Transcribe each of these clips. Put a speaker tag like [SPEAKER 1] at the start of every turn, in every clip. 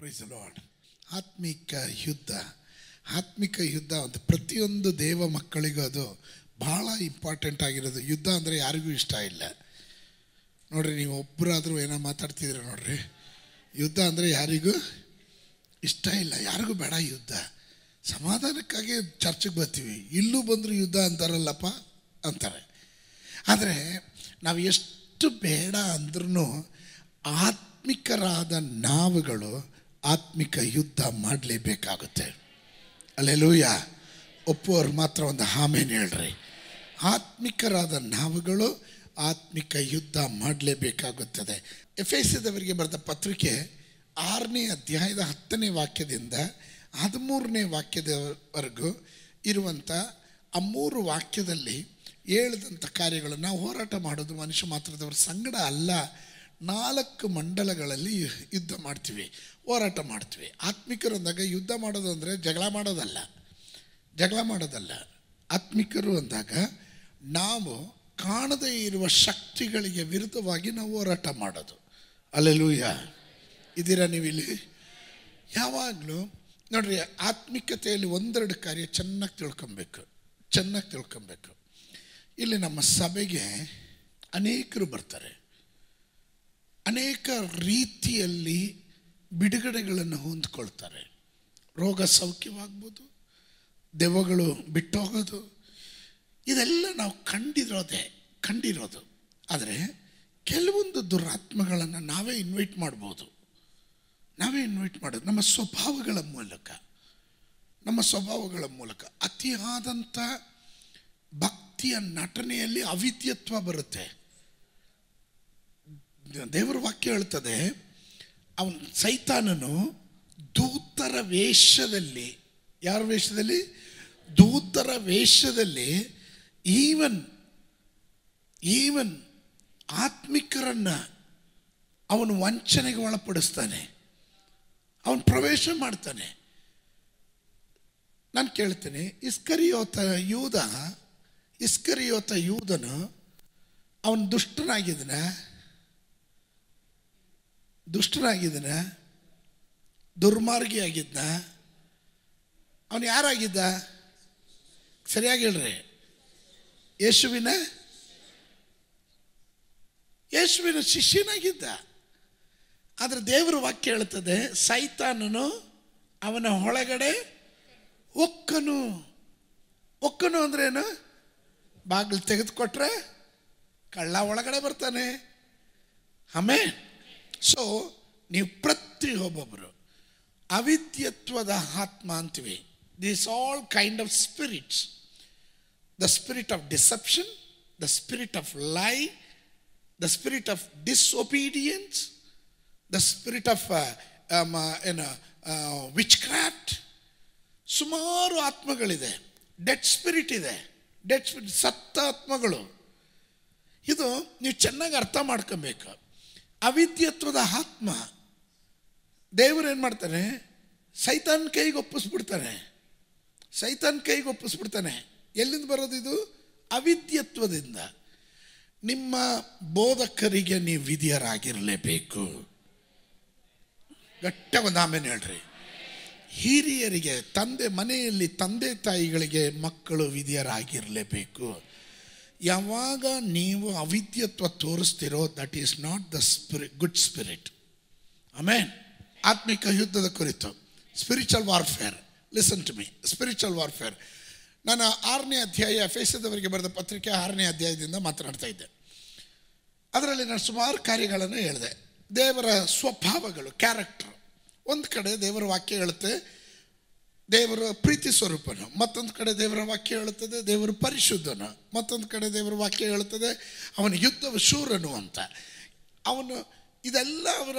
[SPEAKER 1] Price lord ಆತ್ಮಿಕ ಯುದ್ಧ ಆತ್ಮಿಕ ಯುದ್ಧ ಅಂತ ಪ್ರತಿಯೊಂದು ದೇವ ಮಕ್ಕಳಿಗೂ ಅದು ಭಾಳ ಇಂಪಾರ್ಟೆಂಟ್ ಆಗಿರೋದು. ಯುದ್ಧ ಅಂದರೆ ಯಾರಿಗೂ ಇಷ್ಟ ಇಲ್ಲ. ನೋಡ್ರಿ, ನೀವು ಒಬ್ಬರಾದರೂ ಏನೋ ಮಾತಾಡ್ತಿದ್ರೆ ನೋಡ್ರಿ. ಯುದ್ಧ ಅಂದರೆ ಯಾರಿಗೂ ಇಷ್ಟ ಇಲ್ಲ. ಯಾರಿಗೂ ಬೇಡ ಯುದ್ಧ. ಸಮಾಧಾನಕ್ಕಾಗಿ ಚರ್ಚೆಗೆ ಬರ್ತೀವಿ. ಇಲ್ಲೂ ಬಂದರೂ ಯುದ್ಧ ಅಂತಾರಲ್ಲಪ್ಪ? ಅಂತಾರೆ. ಆದರೆ ನಾವು ಎಷ್ಟು ಬೇಡ ಅಂದ್ರೂ ಆತ್ಮಿಕರಾದ ನಾವುಗಳು ಆತ್ಮಿಕ ಯುದ್ಧ ಮಾಡಲೇಬೇಕಾಗುತ್ತೆ. ಅಲ್ಲೆಲೂಯ. ಒಪ್ಪುವವ್ರು ಮಾತ್ರ ಒಂದು ಹಾಮೇನು ಹೇಳ್ರಿ. ಆತ್ಮಿಕರಾದ ನಾವುಗಳು ಆತ್ಮಿಕ ಯುದ್ಧ ಮಾಡಲೇಬೇಕಾಗುತ್ತದೆ. ಎಫ್ ಎಸ್ದವರಿಗೆ ಬರೆದ ಪತ್ರಿಕೆ ಆರನೇ ಅಧ್ಯಾಯದ ಹತ್ತನೇ ವಾಕ್ಯದಿಂದ ಹದಿಮೂರನೇ ವಾಕ್ಯದವರೆಗೂ ಇರುವಂಥ ಆ ಮೂರು ವಾಕ್ಯದಲ್ಲಿ ಹೇಳಿದಂಥ ಕಾರ್ಯಗಳನ್ನು ಹೋರಾಟ ಮಾಡೋದು ಮನುಷ್ಯ ಮಾತ್ರದವರ ಸಂಗಡ ಅಲ್ಲ. ನಾಲ್ಕು ಮಂಡಲಗಳಲ್ಲಿ ಯುದ್ಧ ಮಾಡ್ತೀವಿ, ಹೋರಾಟ ಮಾಡ್ತೀವಿ. ಆತ್ಮಿಕರು ಅಂದಾಗ ಯುದ್ಧ ಮಾಡೋದು ಅಂದರೆ ಜಗಳ ಮಾಡೋದಲ್ಲ. ಜಗಳ ಮಾಡೋದಲ್ಲ. ಆತ್ಮಿಕರು ಅಂದಾಗ ನಾವು ಕಾಣದೇ ಇರುವ ಶಕ್ತಿಗಳಿಗೆ ವಿರುದ್ಧವಾಗಿ ನಾವು ಹೋರಾಟ ಮಾಡೋದು. ಅಲ್ಲೆಲೂಯ ಇದ್ದೀರಾ ನೀವು ಇಲ್ಲಿ ಯಾವಾಗಲೂ ನೋಡ್ರಿ, ಆತ್ಮಿಕತೆಯಲ್ಲಿ ಒಂದೆರಡು ಕಾರ್ಯ ಚೆನ್ನಾಗಿ ತಿಳ್ಕೊಬೇಕು. ಚೆನ್ನಾಗಿ ತಿಳ್ಕೊಬೇಕು. ಇಲ್ಲಿ ನಮ್ಮ ಸಭೆಗೆ ಅನೇಕರು ಬರ್ತಾರೆ. ಅನೇಕ ರೀತಿಯಲ್ಲಿ ಬಿಡುಗಡೆಗಳನ್ನು ಹೊಂದ್ಕೊಳ್ತಾರೆ. ರೋಗ ಸೌಖ್ಯವಾಗ್ಬೋದು, ದೆವ್ವಗಳು ಬಿಟ್ಟೋಗೋದು, ಇದೆಲ್ಲ ನಾವು ಕಂಡಿರೋದೆ, ಕಂಡಿರೋದು. ಆದರೆ ಕೆಲವೊಂದು ದುರಾತ್ಮಗಳನ್ನು ನಾವೇ ಇನ್ವೈಟ್ ಮಾಡ್ಬೋದು. ನಾವೇ ಇನ್ವೈಟ್ ಮಾಡೋದು. ನಮ್ಮ ಸ್ವಭಾವಗಳ ಮೂಲಕ, ನಮ್ಮ ಸ್ವಭಾವಗಳ ಮೂಲಕ. ಅತಿಯಾದಂಥ ಭಕ್ತಿಯ ನಟನೆಯಲ್ಲಿ ಅವಿದ್ಯತ್ವ ಬರುತ್ತೆ. ದೇವರ ವಾಕ್ಯ ಹೇಳ್ತದೆ, ಅವನು ಸೈತಾನನು ದೂತರ ವೇಷದಲ್ಲಿ, ಯಾರ ವೇಷದಲ್ಲಿ? ದೂತರ ವೇಷದಲ್ಲಿ ಈವನ್ ಈವನ್ ಆತ್ಮಿಕರನ್ನ ಅವನು ವಂಚನೆಗೆ ಒಳಪಡಿಸ್ತಾನೆ. ಅವನು ಪ್ರವೇಶ ಮಾಡ್ತಾನೆ. ನಾನು ಕೇಳ್ತೇನೆ, ಇಸ್ಕರಿಯೋತ ಯೂದ, ಇಸ್ಕರಿಯೋತ ಯೂದನು ಅವನು ದುಷ್ಟನಾಗಿದ್ದನ. ದುಷ್ಟನಾಗಿದ್ದನ ದುರ್ಮಾರ್ಗಿ ಆಗಿದ್ದ ಅವನು ಯಾರಾಗಿದ್ದ? ಸರಿಯಾಗಿ ಹೇಳ್ರಿ. ಯೇಸುವಿನ ಯೇಸುವಿನ ಶಿಷ್ಯನಾಗಿದ್ದ. ಆದರೆ ದೇವರ ವಾಕ್ಯ ಹೇಳ್ತದೆ, ಸೈತಾನನು ಅವನ ಒಳಗಡೆ ಒಕ್ಕನು ಒಕ್ಕನು ಅಂದ್ರೇನು ಬಾಗಿಲು ತೆಗೆದುಕೊಟ್ರೆ ಕಳ್ಳ ಒಳಗಡೆ ಬರ್ತಾನೆ. ಆಮೇ ಸೊ ನೀವು ಪ್ರತಿಯೊಬ್ಬೊಬ್ಬರು ಅವಿದ್ಯತ್ವದ ಆತ್ಮ ಅಂತೀವಿ. This all kind of spirits the spirit of deception the spirit of lie the spirit of disobedience the spirit of ಏನು ವಿಚ್ ಕ್ರಾಫ್ಟ್ ಸುಮಾರು ಆತ್ಮಗಳಿದೆ. ಡೆಡ್ ಸ್ಪಿರಿಟ್ ಇದೆ. ಡೆಡ್ ಸ್ಪಿರಿಟ್ ಸತ್ತ ಆತ್ಮಗಳು. ಇದು ನೀವು ಚೆನ್ನಾಗಿ ಅರ್ಥ ಮಾಡ್ಕೊಬೇಕು. ಅವಿದ್ಯತ್ವದ ಆತ್ಮ. ದೇವರು ಏನು ಮಾಡ್ತಾನೆ ಸೈತಾನ್ ಕೈಗೆ ಒಪ್ಪಿಸ್ಬಿಡ್ತಾನೆ ಸೈತಾನ್ ಕೈಗೆ ಒಪ್ಪಿಸ್ಬಿಡ್ತಾನೆ. ಎಲ್ಲಿಂದ ಬರೋದು ಇದು? ಅವಿದ್ಯತ್ವದಿಂದ. ನಿಮ್ಮ ಬೋಧಕರಿಗೆ ನೀವು ವಿಧಿಯರಾಗಿರಲೇಬೇಕು. ಗಟ್ಟ ಆಮೇಲೆ ಹೇಳ್ರಿ. ಹಿರಿಯರಿಗೆ, ತಂದೆ ಮನೆಯಲ್ಲಿ ತಂದೆ ತಾಯಿಗಳಿಗೆ ಮಕ್ಕಳು ವಿಧಿಯರಾಗಿರಲೇಬೇಕು. ಯಾವಾಗ ನೀವು ಅವಿದ್ಯತ್ವ ತೋರಿಸ್ತಿರೋ that is not the spirit good spirit amen ಆತ್ಮಿಕ ಯುದ್ಧದ ಕುರಿತು spiritual warfare listen to me spiritual warfare ನಾನು ಆರನೇ ಅಧ್ಯಾಯ ಫೇಸದವರಿಗೆ ಬರೆದ ಪತ್ರಿಕೆ ಆರನೇ ಅಧ್ಯಾಯದಿಂದ ಮಾತನಾಡ್ತಾ ಇದ್ದೆ. ಅದರಲ್ಲಿ ನಾನು ಸುಮಾರು ಕಾರ್ಯಗಳನ್ನು ಹೇಳಿದೆ. ದೇವರ ಸ್ವಭಾವಗಳು ಕ್ಯಾರೆಕ್ಟರ್ ಒಂದು ಕಡೆ ದೇವರ ವಾಕ್ಯ ಹೇಳುತ್ತೆ ದೇವರ ಪ್ರೀತಿ ಸ್ವರೂಪನು. ಮತ್ತೊಂದು ಕಡೆ ದೇವರ ವಾಕ್ಯ ಹೇಳುತ್ತದೆ, ದೇವರು ಪರಿಶುದ್ಧನು. ಮತ್ತೊಂದು ಕಡೆ ದೇವರ ವಾಕ್ಯ ಹೇಳುತ್ತದೆ, ಅವನ ಯುದ್ಧವ ಶೂರನು ಅಂತ. ಅವನು ಇದೆಲ್ಲ ಅವರ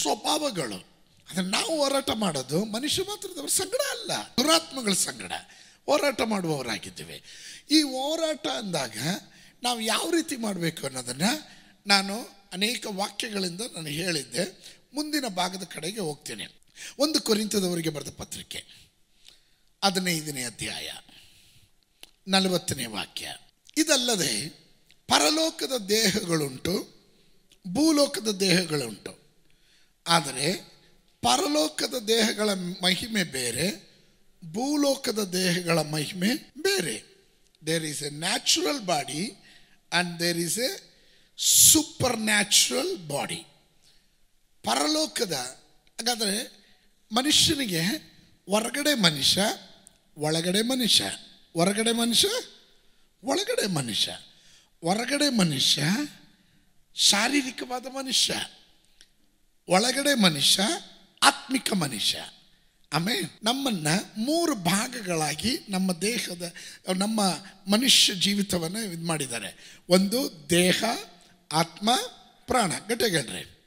[SPEAKER 1] ಸ್ವಭಾವಗಳು. ಅದನ್ನು ನಾವು ಹೋರಾಟ ಮಾಡೋದು ಮನುಷ್ಯ ಮಾತ್ರದವ್ರ ಸಂಗಡ ಅಲ್ಲ, ದುರಾತ್ಮಗಳ ಸಂಗಡ. ಹೋರಾಟ ಮಾಡುವವರಾಗಿದ್ದೇವೆ. ಈ ಹೋರಾಟ ಅಂದಾಗ ನಾವು ಯಾವ ರೀತಿ ಮಾಡಬೇಕು ಅನ್ನೋದನ್ನು ನಾನು ಅನೇಕ ವಾಕ್ಯಗಳಿಂದ ನಾನು ಹೇಳಿದ್ದೆ. ಮುಂದಿನ ಭಾಗದ ಕಡೆಗೆ ಹೋಗ್ತೇನೆ. ಒಂದು ಕುರಿತದವರಿಗೆ ಬರೆದ ಪತ್ರಿಕೆ. ಹದಿನೈದನೇ ಅಧ್ಯಾಯ, ನಲವತ್ತನೇ ವಾಕ್ಯ. ಇದಲ್ಲದೆ ಪರಲೋಕದ ದೇಹಗಳುಂಟು, ಭೂಲೋಕದ ದೇಹಗಳುಂಟು. ಆದರೆ ಪರಲೋಕದ ದೇಹಗಳ ಮಹಿಮೆ ಬೇರೆ, ಭೂಲೋಕದ ದೇಹಗಳ ಮಹಿಮೆ ಬೇರೆ. There is a natural body and there is a supernatural body ಪರಲೋಕದ, ಹಾಗಾದರೆ ಮನುಷ್ಯನಿಗೆ ಹೊರಗಡೆ ಮನುಷ್ಯ ಒಳಗಡೆ ಮನುಷ್ಯ, ಹೊರಗಡೆ ಮನುಷ್ಯ, ಒಳಗಡೆ ಮನುಷ್ಯ. ಹೊರಗಡೆ ಮನುಷ್ಯ, ಶಾರೀರಿಕವಾದ ಮನುಷ್ಯ. ಒಳಗಡೆ ಮನುಷ್ಯ, ಆತ್ಮಿಕ ಮನುಷ್ಯ. ಆಮೇಲೆ ನಮ್ಮನ್ನ ಮೂರು ಭಾಗಗಳಾಗಿ ನಮ್ಮ ದೇಹದ, ನಮ್ಮ ಮನುಷ್ಯ ಜೀವಿತವನ್ನು ಇದು ಮಾಡಿದ್ದಾರೆ. ಒಂದು ದೇಹ, ಆತ್ಮ, ಪ್ರಾಣ. ಗಟ್ಟೆಗಳ್ರಿ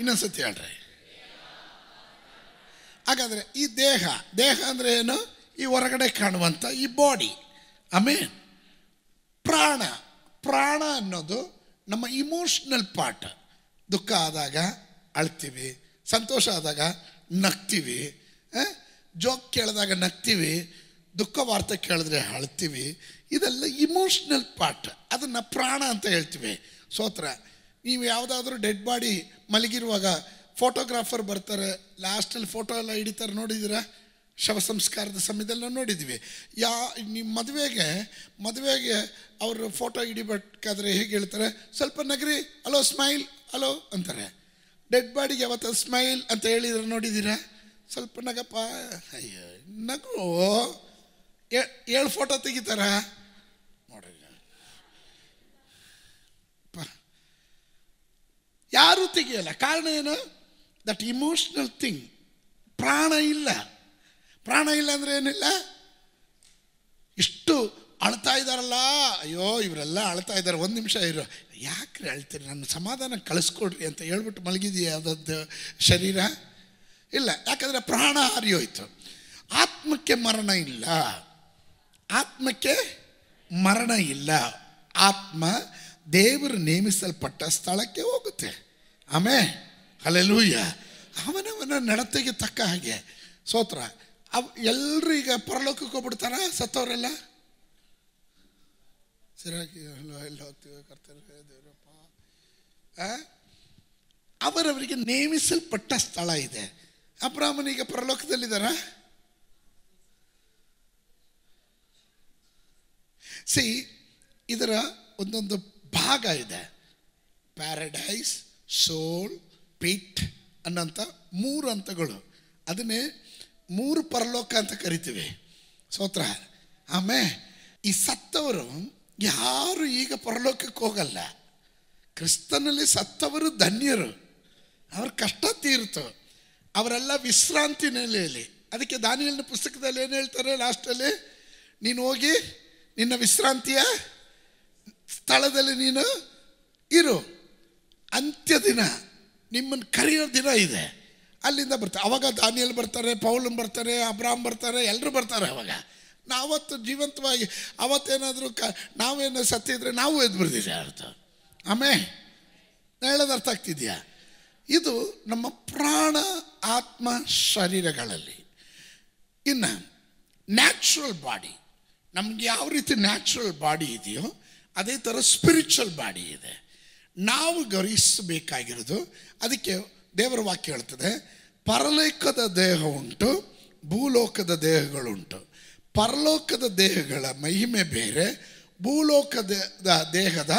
[SPEAKER 1] ಇನ್ನೊಂದ್ಸತಿ ಹೇಳ್ರಿ. ಹಾಗಾದ್ರೆ ಈ ದೇಹ ದೇಹ ಅಂದರೆ ಏನು? ಈ ಹೊರಗಡೆ ಕಾಣುವಂಥ ಈ ಬಾಡಿ ಆಮೇನ್ ಪ್ರಾಣ ಪ್ರಾಣ ಅನ್ನೋದು ನಮ್ಮ ಇಮೋಷ್ನಲ್ ಪಾರ್ಟ್ ದುಃಖ ಆದಾಗ ಅಳ್ತೀವಿ, ಸಂತೋಷ ಆದಾಗ ನಗ್ತೀವಿ ಜೋಕ್ ಕೇಳಿದಾಗ ನಗ್ತೀವಿ, ದುಃಖ ವಾರ್ತೆ ಕೇಳಿದ್ರೆ ಅಳ್ತೀವಿ. ಇದೆಲ್ಲ ಇಮೋಷ್ನಲ್ ಪಾರ್ಟ್ ಅದನ್ನು ಪ್ರಾಣ ಅಂತ ಹೇಳ್ತೀವಿ. ಸೋತ್ರ, ನೀವು ಯಾವುದಾದ್ರೂ ಡೆಡ್ ಬಾಡಿ ಮಲಗಿರುವಾಗ ಫೋಟೋಗ್ರಾಫರ್ ಬರ್ತಾರೆ ಲಾಸ್ಟಲ್ಲಿ ಫೋಟೋ ಎಲ್ಲ ಹಿಡಿತಾರೆ, ನೋಡಿದ್ದೀರಾ? ಶವ ಸಂಸ್ಕಾರದ ಸಮಯದಲ್ಲಿ ನಾವು ನೋಡಿದ್ವಿ ಯಾ ನಿಮ್ಮ ಮದುವೆಗೆ ಮದುವೆಗೆ ಅವರು ಫೋಟೋ ಹಿಡಿಬೇಕಾದ್ರೆ ಹೇಗೆ ಹೇಳ್ತಾರೆ? ಸ್ವಲ್ಪ ನಗರಿ ಹಲೋ ಸ್ಮೈಲ್ ಹಲೋ ಅಂತಾರೆ. ಡೆಡ್ ಬಾಡಿಗೆ ಯಾವತ್ತ ಸ್ಮೈಲ್ ಅಂತ ಹೇಳಿದ್ರೆ ನೋಡಿದ್ದೀರಾ? ಸ್ವಲ್ಪ ನಗಪ್ಪ, ಅಯ್ಯೋ, ನಗು. ಏಳು ಫೋಟೋ ತೆಗಿತಾರ? ನೋಡಿ ಯಾರೂ ತೆಗಿಯಲ್ಲ. ಕಾರಣ ಏನು? ದಟ್ ಇಮೋಷ್ನಲ್ ಥಿಂಗ್ ಪ್ರಾಣ ಇಲ್ಲ ಪ್ರಾಣ ಇಲ್ಲ ಅಂದರೆ ಏನಿಲ್ಲ? ಇಷ್ಟು ಅಳ್ತಾ ಇದ್ದಾರಲ್ಲ ಅಯ್ಯೋ, ಇವರೆಲ್ಲ ಅಳ್ತಾ ಇದ್ದಾರೆ ಒಂದು ನಿಮಿಷ ಇರೋ. ಯಾಕ್ರಿ ಅಳ್ತೀರಿ? ನನ್ನ ಸಮಾಧಾನ ಕಳಿಸ್ಕೊಡ್ರಿ ಅಂತ ಹೇಳ್ಬಿಟ್ಟು ಮಲಗಿದೆಯಾ ಅದದ್ದು ಶರೀರ? ಇಲ್ಲ, ಯಾಕಂದರೆ ಪ್ರಾಣ ಹರಿಯೋಯ್ತು ಆತ್ಮಕ್ಕೆ ಮರಣ ಇಲ್ಲ. ಆತ್ಮಕ್ಕೆ ಮರಣ ಇಲ್ಲ. ಆತ್ಮ ದೇವರು ನೇಮಿಸಲ್ಪಟ್ಟ ಸ್ಥಳಕ್ಕೆ ಹೋಗುತ್ತೆ. ಆಮೇ ಅಲ್ಲೆಲ್ಲೂಯ್ಯ ಅವನವನ ನಡತೆಗೆ ತಕ್ಕ ಹಾಗೆ. ಸೋತ್ರ, ಅವ್ ಎಲ್ಲರೂ ಈಗ ಪರಲೋಕಕ್ಕೆ ಹೋಗ್ಬಿಡ್ತಾರ ಸತ್ತವರೆಲ್ಲ? ಸರಿಯಾಗಿ ಎಲ್ಲೋ ಹೋಗ್ತೀವಿ ಕರ್ತವ್ಯ ದೇವರಪ್ಪ. ಅವರವರಿಗೆ ನೇಮಿಸಲ್ಪಟ್ಟ ಸ್ಥಳ ಇದೆ. ಅಬ್ರಾಹ್ಮನಿಗೆ ಪರಲೋಕದಲ್ಲಿದ್ದಾರ? ಸಿ, ಇದರ ಒಂದೊಂದು ಭಾಗ ಇದೆ. ಪ್ಯಾರಡೈಸ್ ಸೋಲ್ ಪಿಟ್ ಅನ್ನೋಂಥ ಮೂರು ಹಂತಗಳು. ಅದನ್ನೇ ಮೂರು ಪರಲೋಕ ಅಂತ ಕರಿತೀವಿ. ಸೋತ್ರ ಆಮೇ, ಈ ಸತ್ತವರು ಯಾರು ಈಗ ಪರಲೋಕಕ್ಕೆ ಹೋಗಲ್ಲ. ಕ್ರಿಸ್ತನಲ್ಲಿ ಸತ್ತವರು ಧನ್ಯರು. ಅವ್ರ ಕಷ್ಟ ತೀರ್ತು. ಅವರೆಲ್ಲ ವಿಶ್ರಾಂತಿ ನೆಲೆಯಲ್ಲಿ. ಅದಕ್ಕೆ ದಾನಿಯಲ್ನ ಪುಸ್ತಕದಲ್ಲಿ ಏನು ಹೇಳ್ತಾರೆ ಲಾಸ್ಟಲ್ಲಿ? ನೀನು ಹೋಗಿ ನಿನ್ನ ವಿಶ್ರಾಂತಿಯ ಸ್ಥಳದಲ್ಲಿ ನೀನು ಇರು. ಅಂತ್ಯ ದಿನ. ನಿಮ್ಮನ್ನು ಕರೆಯೋ ದಿನ ಇದೆ. ಅಲ್ಲಿಂದ ಬರ್ತಾರೆ ಅವಾಗ ದಾನಿಯಲ್ಲಿ ಬರ್ತಾರೆ, ಪೌಲನ್ ಬರ್ತಾರೆ ಅಬ್ರಾಮ್ ಬರ್ತಾರೆ ಎಲ್ಲರೂ ಬರ್ತಾರೆ ಅವಾಗ. ನಾವತ್ತು ಜೀವಂತವಾಗಿ, ಅವತ್ತೇನಾದರೂ ಕ, ನಾವೇನು ಸತ್ತಿದ್ರೆ ನಾವು ಎದ್ದು ಬರ್ತಿದ್ದೆ ಅರ್ಥ ಆಮೇ? ಹೇಳೋದು ಅರ್ಥ ಆಗ್ತಿದೆಯಾ? ಇದು ನಮ್ಮ ಪ್ರಾಣ, ಆತ್ಮ, ಶರೀರಗಳಲ್ಲಿ. ಇನ್ನು ನ್ಯಾಚುರಲ್ ಬಾಡಿ ನಮ್ಗೆ ಯಾವ ರೀತಿ ನ್ಯಾಚುರಲ್ ಬಾಡಿ ಇದೆಯೋ, ಅದೇ ಥರ ಸ್ಪಿರಿಚುವಲ್ ಬಾಡಿ ಇದೆ. ನಾವು ಗೌರವಿಸಬೇಕಾಗಿರೋದು ಅದಕ್ಕೆ ದೇವರ ವಾಕ್ಯ ಹೇಳ್ತದೆ, ಪರಲೋಕದ ದೇಹ ಉಂಟು, ಭೂಲೋಕದ ದೇಹಗಳುಂಟು. ಪರಲೋಕದ ದೇಹಗಳ ಮಹಿಮೆ ಬೇರೆ, ಭೂಲೋಕದ ದೇಹದ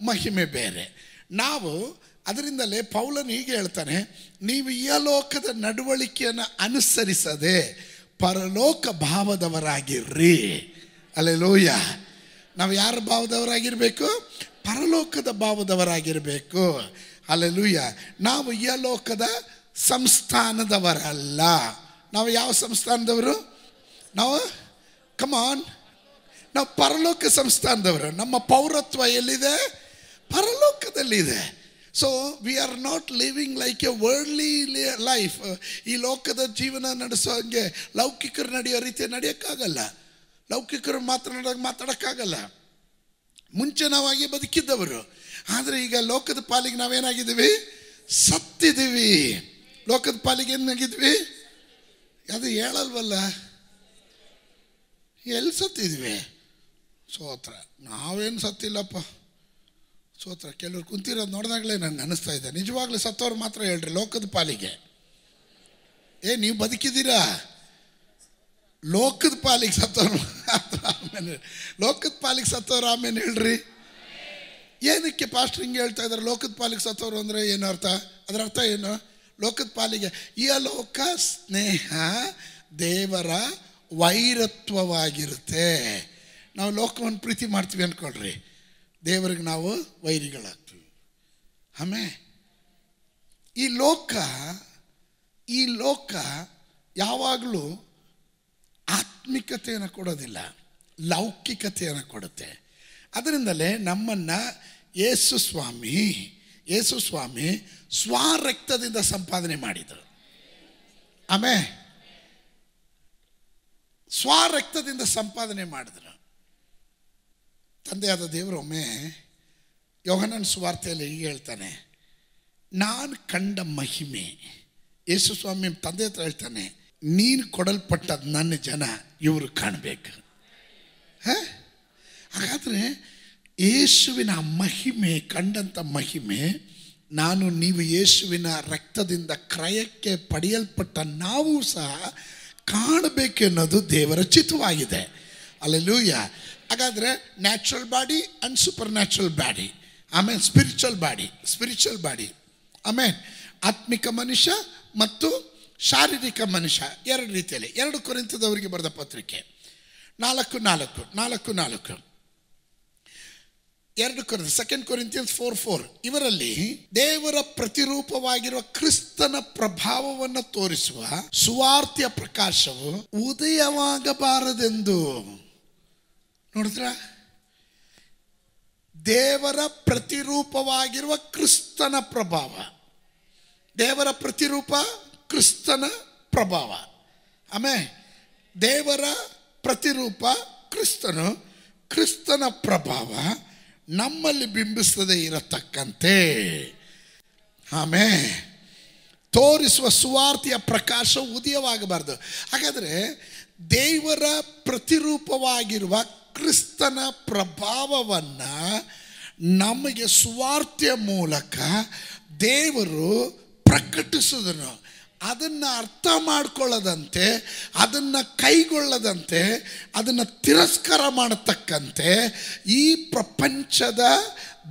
[SPEAKER 1] ಮಹಿಮೆ ಬೇರೆ. ನಾವು ಅದರಿಂದಲೇ ಪೌಲನ್ ಹೀಗೆ ಹೇಳ್ತಾನೆ, ನೀವು ಈ ಲೋಕದ ನಡವಳಿಕೆಯನ್ನು ಅನುಸರಿಸದೆ ಪರಲೋಕ ಭಾವದವರಾಗಿರ್ರಿ. ಅಲ್ಲೆಲೂಯ ನಾವು ಯಾರ ಭಾವದವರಾಗಿರಬೇಕು? ಪರಲೋಕದ ಭಾವದವರಾಗಿರಬೇಕು. ಅಲ್ಲೂಯ್ಯ ನಾವು ಈ ಲೋಕದ ಸಂಸ್ಥಾನದವರಲ್ಲ. ನಾವು ಯಾವ ಸಂಸ್ಥಾನದವರು? ನಾವು ಕಮಾನ್ ನಾವು ಪರಲೋಕ ಸಂಸ್ಥಾನದವರು. ನಮ್ಮ ಪೌರತ್ವ ಎಲ್ಲಿದೆ? ಪರಲೋಕದಲ್ಲಿದೆ. So we are not living like a worldly life ಈ ಲೋಕದ ಜೀವನ ನಡೆಸೋ ಹಂಗೆ ಲೌಕಿಕರು ನಡೆಯೋ ರೀತಿ ನಡೆಯೋಕ್ಕಾಗಲ್ಲ. ಲೌಕಿಕರು ಮಾತನಾಡೋಕೆ ಮಾತಾಡೋಕ್ಕಾಗಲ್ಲ. ಮುಂಚೆ ನಾವಾಗಿ ಬದುಕಿದ್ದವರು. ಆದರೆ ಈಗ ಲೋಕದ ಪಾಲಿಗೆ ನಾವೇನಾಗಿದ್ದೀವಿ? ಸತ್ತಿದ್ದೀವಿ. ಲೋಕದ ಪಾಲಿಗೆ ಏನಾಗಿದ್ವಿ ಅದು ಹೇಳಲ್ವಲ್ಲ? ಎಲ್ಲಿ ಸತ್ತಿದ್ವಿ? ಸೋತ್ರ. ನಾವೇನು ಸತ್ತಿಲ್ಲಪ್ಪ. ಸೋತ್ರ. ಕೆಲವ್ರು ಕುಂತಿರೋದು ನೋಡಿದಾಗಲೇ ನನಗೆ ಅನಿಸ್ತಾ ಇದೆ. ನಿಜವಾಗ್ಲೂ ಸತ್ತವ್ರು ಮಾತ್ರ ಹೇಳ್ರಿ, ಲೋಕದ ಪಾಲಿಗೆ. ಏ, ನೀವು ಬದುಕಿದ್ದೀರಾ? ಲೋಕದ ಪಾಲಿಗೆ ಸತ್ತವ್ರು ಆಮೇಲೆ ಲೋಕದ ಪಾಲಿಗೆ ಸತ್ತವ್ರು ಆಮೇಲೆ ಹೇಳ್ರಿ. ಏನಕ್ಕೆ ಪಾಸ್ಟರ್ ಹಿಂಗೆ ಹೇಳ್ತಾ ಇದ್ದಾರೆ? ಲೋಕದ ಪಾಲಿಗೆ ಸತ್ತವರು ಅಂದರೆ ಏನು ಅರ್ಥ? ಅದರ ಅರ್ಥ ಏನು? ಲೋಕದ ಪಾಲಿಗೆ ಈ ಲೋಕ ಸ್ನೇಹ ದೇವರ ವೈರತ್ವವಾಗಿರುತ್ತೆ. ನಾವು ಲೋಕವನ್ನು ಪ್ರೀತಿ ಮಾಡ್ತೀವಿ ಅಂದ್ಕೊಳ್ರಿ. ದೇವರಿಗೆ ನಾವು ವೈರಿಗಳಾಗ್ತೀವಿ. ಆಮೇ? ಈ ಲೋಕ ಈ ಲೋಕ ಯಾವಾಗಲೂ ಆತ್ಮಿಕತೆಯನ್ನು ಕೊಡೋದಿಲ್ಲ, ಲೌಕಿಕತೆಯನ್ನು ಕೊಡುತ್ತೆ. ಅದರಿಂದಲೇ ನಮ್ಮನ್ನು ಯೇಸು ಸ್ವಾಮಿ ಯೇಸು ಸ್ವಾಮಿ ಸ್ವರಕ್ತದಿಂದ ಸಂಪಾದನೆ ಮಾಡಿದರು. ಆಮೇ ಸ್ವರಕ್ತದಿಂದ ಸಂಪಾದನೆ ಮಾಡಿದ್ರು. ತಂದೆಯಾದ ದೇವರು ಒಮ್ಮೆ ಯೋಹನನ್ ಸುವಾರ್ತೆಯಲ್ಲಿ ಹೀಗೆ ಹೇಳ್ತಾನೆ, ನಾನು ಕಂಡ ಮಹಿಮೆ. ಯೇಸು ಸ್ವಾಮಿ ತಂದೆ ಹತ್ರ ಹೇಳ್ತಾನೆ ನೀನು ಕೊಡಲ್ಪಟ್ಟ ನನ್ನ ಜನ ಇವರು ಕಾಣಬೇಕು. ಹಾಗಾದರೆ ಯೇಸುವಿನ ಮಹಿಮೆ ಕಂಡಂಥ ಮಹಿಮೆ, ನಾನು ನೀವು ಯೇಸುವಿನ ರಕ್ತದಿಂದ ಕ್ರಯಕ್ಕೆ ಪಡೆಯಲ್ಪಟ್ಟ ನಾವು ಸಹ ಕಾಣಬೇಕೆನ್ನೋದು ದೇವರ ಚಿತ್ತವಾಗಿದೆ. ಅಲ್ಲೆಲ್ಲೂಯ್ಯ ಹಾಗಾದರೆ natural body and supernatural body ಆಮೇಲೆ ಸ್ಪಿರಿಚುವಲ್ ಬಾಡಿ ಸ್ಪಿರಿಚುವಲ್ ಬಾಡಿ ಆಮೇಲೆ ಆತ್ಮಿಕ ಮನುಷ್ಯ ಮತ್ತು ಶಾರೀರಿಕ ಮನುಷ್ಯ, ಎರಡು ರೀತಿಯಲ್ಲಿ. ಎರಡು ಕುರಿತದವರಿಗೆ ಬರೆದ ಪತ್ರಿಕೆ. ನಾಲ್ಕು ನಾಲ್ಕು ನಾಲ್ಕು ನಾಲ್ಕು. ಎರಡು ಕೊರಿಂದ ಸೆಕೆಂಡ್ ಕೊರಿಂತಿಯನ್ಸ್ ಫೋರ್ ಫೋರ್ ಇವರಲ್ಲಿ ದೇವರ ಪ್ರತಿರೂಪವಾಗಿರುವ ಕ್ರಿಸ್ತನ ಪ್ರಭಾವವನ್ನು ತೋರಿಸುವ ಸುವಾರ್ತಿಯ ಪ್ರಕಾಶವು ಉದಯವಾಗಬಾರದೆಂದು. ನೋಡಿದ್ರ? ದೇವರ ಪ್ರತಿರೂಪವಾಗಿರುವ ಕ್ರಿಸ್ತನ ಪ್ರಭಾವ. ದೇವರ ಪ್ರತಿರೂಪ? ಕ್ರಿಸ್ತನ ಪ್ರಭಾವ. ಆಮೇ ದೇವರ ಪ್ರತಿರೂಪ ಕ್ರಿಸ್ತನು, ಕ್ರಿಸ್ತನ ಪ್ರಭಾವ ನಮ್ಮಲ್ಲಿ ಬಿಂಬಿಸದೇ ಇರತಕ್ಕಂತೆ. ಆಮೇ ತೋರಿಸುವ ಸುವಾರ್ತೆಯ ಪ್ರಕಾಶ ಉದಯವಾಗಬಾರ್ದು. ಹಾಗಾದರೆ, ದೇವರ ಪ್ರತಿರೂಪವಾಗಿರುವ ಕ್ರಿಸ್ತನ ಪ್ರಭಾವವನ್ನು ನಮಗೆ ಸುವಾರ್ತೆಯ ಮೂಲಕ ದೇವರು ಪ್ರಕಟಿಸಿದನು. ಅದನ್ನು ಅರ್ಥ ಮಾಡ್ಕೊಳ್ಳದಂತೆ, ಅದನ್ನು ಕೈಗೊಳ್ಳದಂತೆ, ಅದನ್ನು ತಿರಸ್ಕಾರ ಮಾಡತಕ್ಕಂತೆ, ಈ ಪ್ರಪಂಚದ